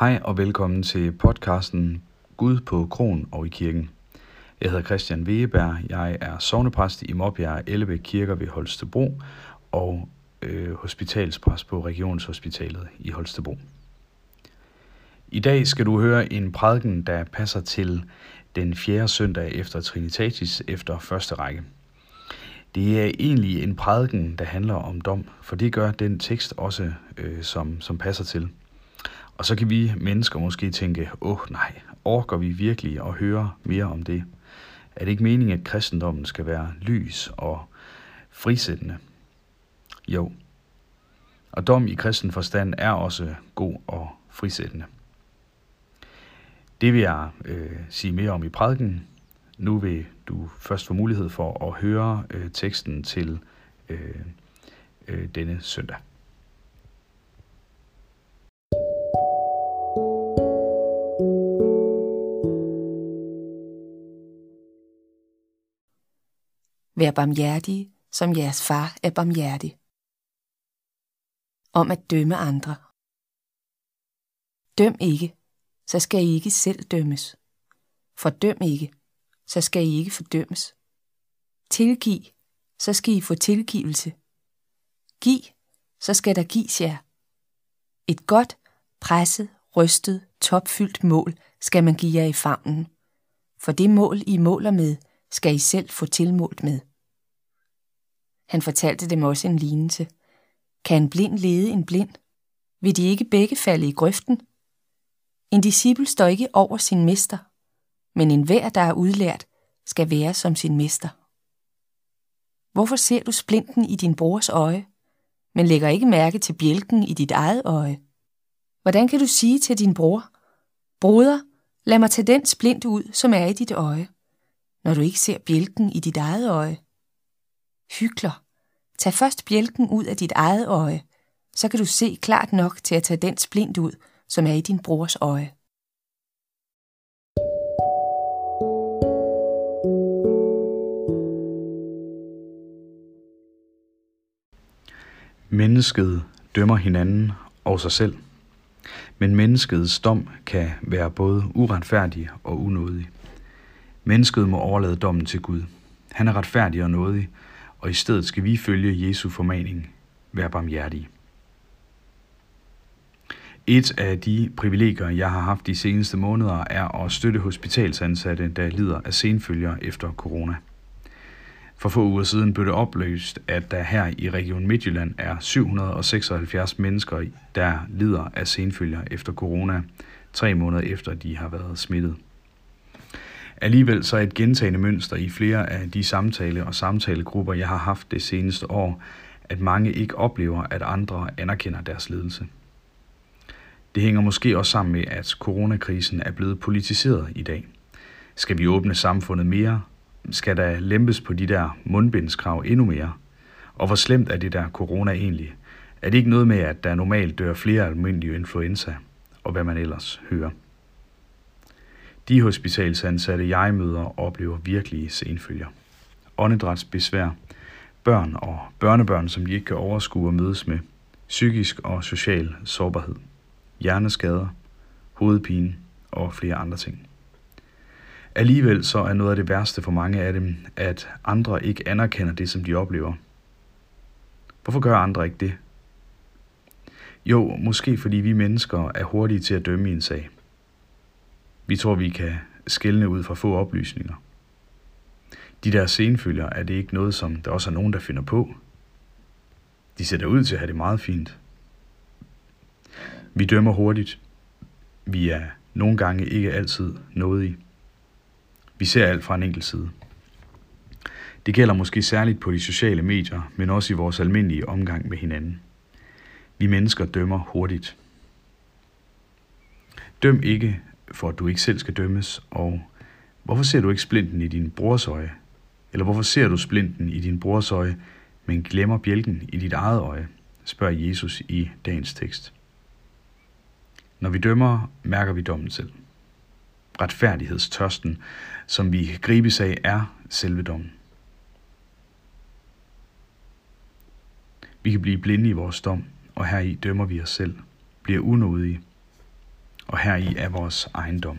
Hej og velkommen til podcasten Gud på Kron og i kirken. Jeg hedder Christian Wegeberg, jeg er sovnepræst i Måbjerg Ellebæk Kirker ved Holstebro og øh, hospitalspræst på Regionshospitalet i Holstebro. I dag skal du høre en prædiken, der passer til den fjerde søndag efter Trinitatis efter første række. Det er egentlig en prædiken, der handler om dom, for det gør den tekst også, øh, som, som passer til. Og så kan vi mennesker måske tænke, åh oh, nej, orker vi virkelig at høre mere om det? Er det ikke meningen, at kristendommen skal være lys og frisættende? Jo. Og dom i kristen forstand er også god og frisættende. Det vil jeg øh, sige mere om i prædiken. Nu vil du først få mulighed for at høre øh, teksten til øh, øh, denne søndag. Vær barmhjertige, som jeres far er barmhjertig. Om at dømme andre. Døm ikke, så skal I ikke selv dømmes. Fordøm ikke, så skal I ikke fordømmes. Tilgiv, så skal I få tilgivelse. Giv, så skal der gives jer. Et godt, presset, rystet, topfyldt mål skal man give jer i famnen. For det mål, I måler med, skal I selv få tilmålt med. Han fortalte dem også en lignelse. Kan en blind lede en blind? Vil de ikke begge falde i grøften? En disciple står ikke over sin mester, men enhver, der er udlært, skal være som sin mester. Hvorfor ser du splinten i din brors øje, men lægger ikke mærke til bjælken i dit eget øje? Hvordan kan du sige til din bror, Broder, lad mig tage den splint ud, som er i dit øje, når du ikke ser bjælken i dit eget øje? Hykler, tag først bjælken ud af dit eget øje, så kan du se klart nok til at tage den splint ud, som er i din brors øje. Mennesket dømmer hinanden og sig selv. Men menneskets dom kan være både uretfærdig og unådig. Mennesket må overlade dommen til Gud. Han er retfærdig og nådig, og i stedet skal vi følge Jesu formaning. Vær barmhjertige. Et af de privilegier, jeg har haft de seneste måneder, er at støtte hospitalsansatte, der lider af senfølger efter corona. For få uger siden blev det opløst, at der her i Region Midtjylland er 776 mennesker, der lider af senfølger efter corona, tre måneder efter de har været smittet. Alligevel så er et gentagende mønster i flere af de samtale- og samtalegrupper, jeg har haft det seneste år, at mange ikke oplever, at andre anerkender deres ledelse. Det hænger måske også sammen med, at coronakrisen er blevet politiseret i dag. Skal vi åbne samfundet mere? Skal der lempes på de der mundbindskrav endnu mere? Og hvor slemt er det der corona egentlig? Er det ikke noget med, at der normalt dør flere almindelige influenza, og hvad man ellers hører? De hospitalsansatte, jeg møder, oplever virkelige senfølger. Åndedrætsbesvær, børn og børnebørn, som de ikke kan overskue og mødes med, psykisk og social sårbarhed hjerneskader, hovedpine og flere andre ting. Alligevel så er noget af det værste for mange af dem, at andre ikke anerkender det, som de oplever. Hvorfor gør andre ikke det? Jo, måske fordi vi mennesker er hurtige til at dømme i en sag. Vi tror, vi kan skælne ud fra få oplysninger. De der senfølger er det ikke noget, som der også er nogen, der finder på. De ser ud til at have det meget fint. Vi dømmer hurtigt. Vi er nogle gange ikke altid nådige. Vi ser alt fra en enkelt side. Det gælder måske særligt på de sociale medier, men også i vores almindelige omgang med hinanden. Vi mennesker dømmer hurtigt. Døm ikke, for at du ikke selv skal dømmes, og hvorfor ser du ikke splinten i din brors øje? Eller hvorfor ser du splinten i din brors øje, men glemmer bjælken i dit eget øje? spørger Jesus i dagens tekst. Når vi dømmer, mærker vi dommen selv. Retfærdighedstørsten, som vi gribes af, er selve dommen. Vi kan blive blinde i vores dom, og her i dømmer vi os selv, bliver unådige og her i er vores ejendom.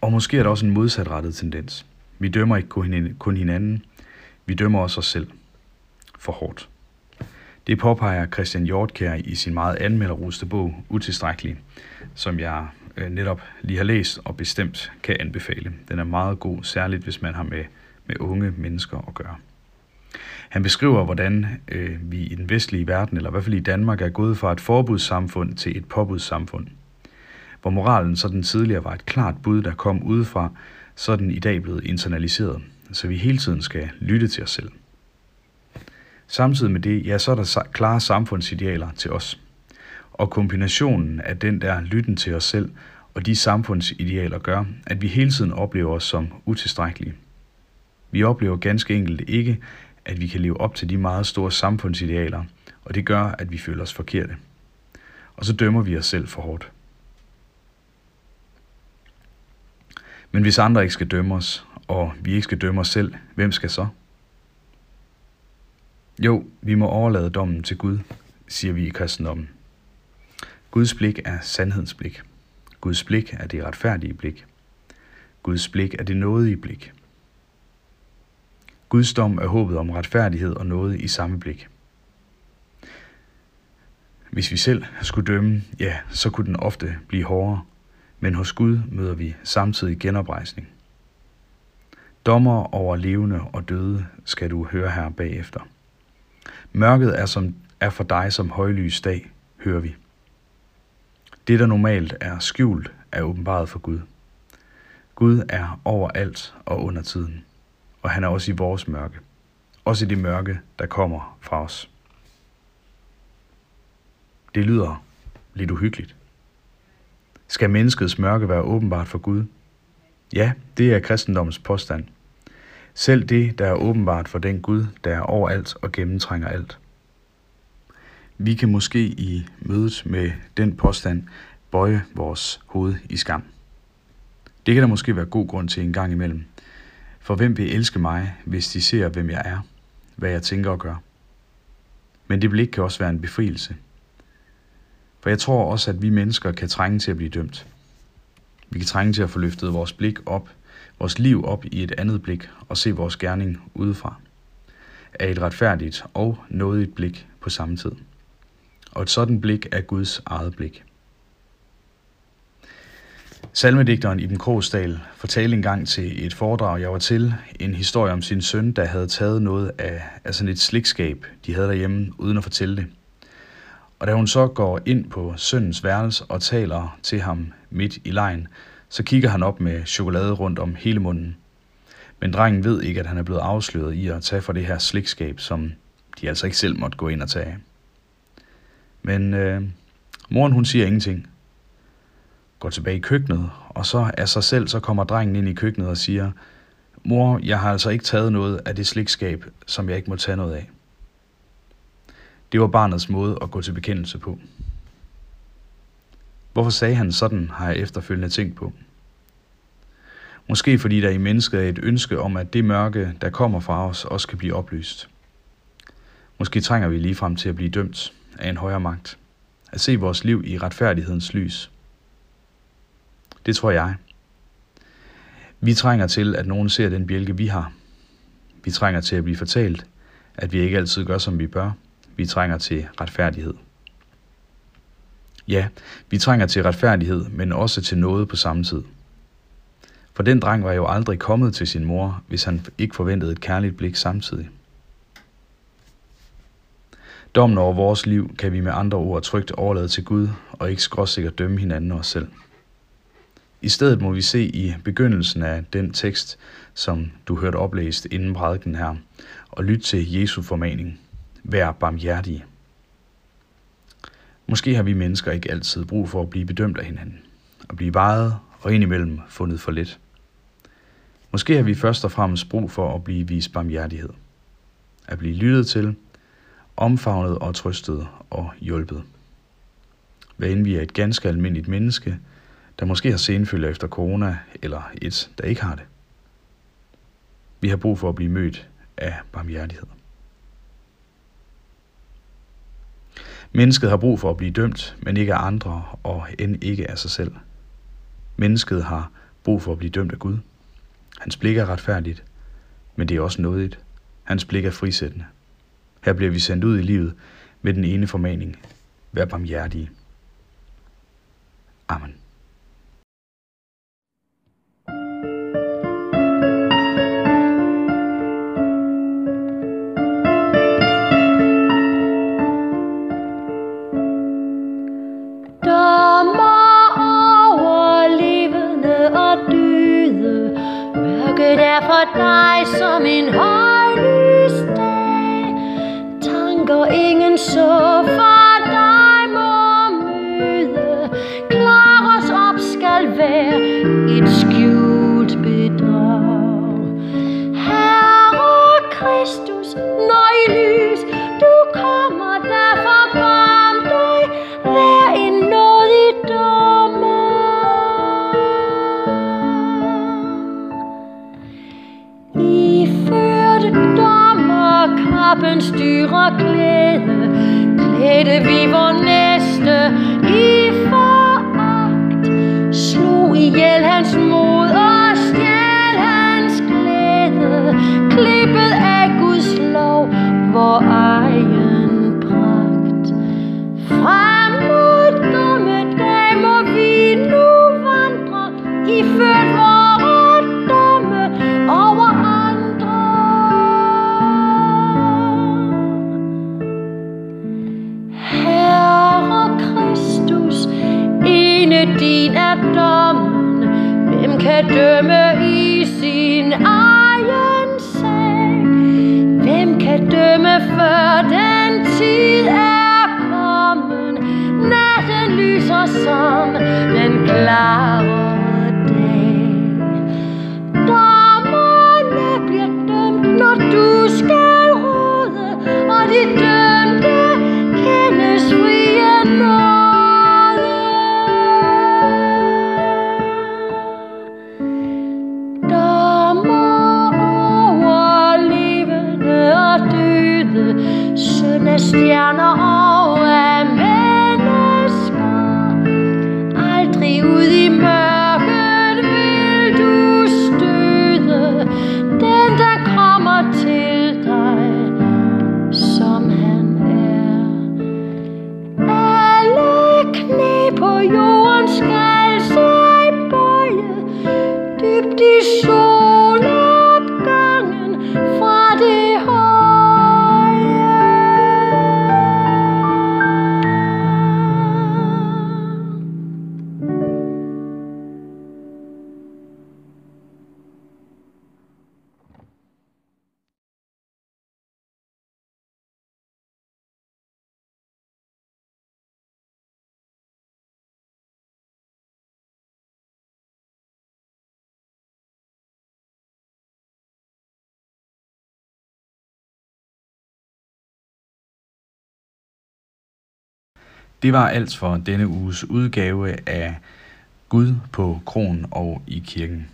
Og måske er der også en modsatrettet tendens. Vi dømmer ikke kun hinanden, vi dømmer også os selv. For hårdt. Det påpeger Christian Hjortkær i sin meget anmelderruste bog Utilstrækkelig, som jeg øh, netop lige har læst og bestemt kan anbefale. Den er meget god, særligt hvis man har med, med unge mennesker at gøre. Han beskriver, hvordan øh, vi i den vestlige verden, eller i hvert fald i Danmark, er gået fra et forbudssamfund til et påbudssamfund. Hvor moralen så den tidligere var et klart bud, der kom udefra, så er den i dag blevet internaliseret, så vi hele tiden skal lytte til os selv. Samtidig med det, ja, så er der klare samfundsidealer til os. Og kombinationen af den der lytten til os selv og de samfundsidealer gør, at vi hele tiden oplever os som utilstrækkelige. Vi oplever ganske enkelt ikke, at vi kan leve op til de meget store samfundsidealer, og det gør, at vi føler os forkerte. Og så dømmer vi os selv for hårdt. Men hvis andre ikke skal dømme os, og vi ikke skal dømme os selv, hvem skal så? Jo, vi må overlade dommen til Gud, siger vi i kristendommen. Guds blik er sandhedens blik. Guds blik er det retfærdige blik. Guds blik er det nådige blik. Guds dom er håbet om retfærdighed og noget i samme blik. Hvis vi selv skulle dømme, ja, så kunne den ofte blive hårdere, men hos Gud møder vi samtidig genoprejsning. Dommer over levende og døde skal du høre her bagefter. Mørket er, som, er for dig som højlys dag, hører vi. Det, der normalt er skjult, er åbenbaret for Gud. Gud er overalt og under tiden, og han er også i vores mørke. Også i det mørke, der kommer fra os. Det lyder lidt uhyggeligt. Skal menneskets mørke være åbenbart for Gud? Ja, det er kristendommens påstand. Selv det, der er åbenbart for den Gud, der er overalt og gennemtrænger alt. Vi kan måske i mødet med den påstand bøje vores hoved i skam. Det kan der måske være god grund til en gang imellem. For hvem vil elske mig, hvis de ser, hvem jeg er, hvad jeg tænker og gør? Men det blik kan også være en befrielse. For jeg tror også, at vi mennesker kan trænge til at blive dømt. Vi kan trænge til at få løftet vores blik op, vores liv op i et andet blik og se vores gerning udefra. Af et retfærdigt og nådigt blik på samme tid. Og et sådan blik er Guds eget blik. Salmedigteren Iben Krogsdal fortalte engang til et foredrag, jeg var til, en historie om sin søn, der havde taget noget af, af sådan et slikskab, de havde derhjemme, uden at fortælle det. Og da hun så går ind på sønnens værelse og taler til ham midt i lejen, så kigger han op med chokolade rundt om hele munden. Men drengen ved ikke, at han er blevet afsløret i at tage for det her slikskab, som de altså ikke selv måtte gå ind og tage. Men øh, moren hun siger ingenting. Går tilbage i køkkenet, og så af sig selv så kommer drengen ind i køkkenet og siger, Mor, jeg har altså ikke taget noget af det slikskab, som jeg ikke må tage noget af. Det var barnets måde at gå til bekendelse på. Hvorfor sagde han sådan, har jeg efterfølgende tænkt på. Måske fordi der i mennesket er et ønske om, at det mørke, der kommer fra os, også kan blive oplyst. Måske trænger vi lige frem til at blive dømt af en højere magt. At se vores liv i retfærdighedens lys. Det tror jeg. Vi trænger til, at nogen ser den bjælke, vi har. Vi trænger til at blive fortalt, at vi ikke altid gør, som vi bør. Vi trænger til retfærdighed. Ja, vi trænger til retfærdighed, men også til noget på samme tid. For den dreng var jo aldrig kommet til sin mor, hvis han ikke forventede et kærligt blik samtidig. Dommen over vores liv kan vi med andre ord trygt overlade til Gud, og ikke skråsikkert dømme hinanden og os selv. I stedet må vi se i begyndelsen af den tekst, som du hørte oplæst inden prædiken her, og lytte til Jesu formaning. Vær barmhjertige. Måske har vi mennesker ikke altid brug for at blive bedømt af hinanden, og blive vejet og indimellem fundet for lidt. Måske har vi først og fremmest brug for at blive vist barmhjertighed. At blive lyttet til, omfavnet og trøstet og hjulpet. Hvad end vi er et ganske almindeligt menneske, der måske har senfølger efter corona, eller et, der ikke har det. Vi har brug for at blive mødt af barmhjertighed. Mennesket har brug for at blive dømt, men ikke af andre, og end ikke af sig selv. Mennesket har brug for at blive dømt af Gud. Hans blik er retfærdigt, men det er også nådigt. Hans blik er frisættende. Her bliver vi sendt ud i livet med den ene formaning. Vær barmhjertige. Amen. For dig som en højlys dag Tanker ingen så for dommer kappens dyre klæde Klædte vi vor næste i foragt. Slog ihjel hans mor Det var alt for denne uges udgave af Gud på kronen og i kirken.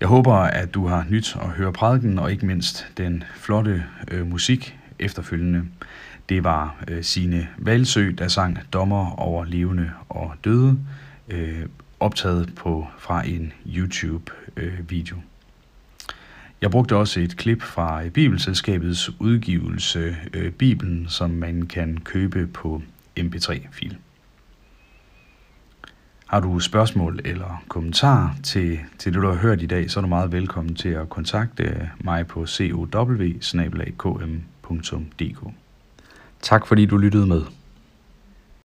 Jeg håber, at du har nyt at høre prædiken, og ikke mindst den flotte øh, musik efterfølgende. Det var øh, Sine Valsø, der sang Dommer over levende og døde, øh, optaget på fra en YouTube-video. Øh, Jeg brugte også et klip fra øh, Bibelselskabets udgivelse øh, Bibelen, som man kan købe på MP3-fil. Har du spørgsmål eller kommentarer til, til det, du har hørt i dag, så er du meget velkommen til at kontakte mig på cow Tak fordi du lyttede med.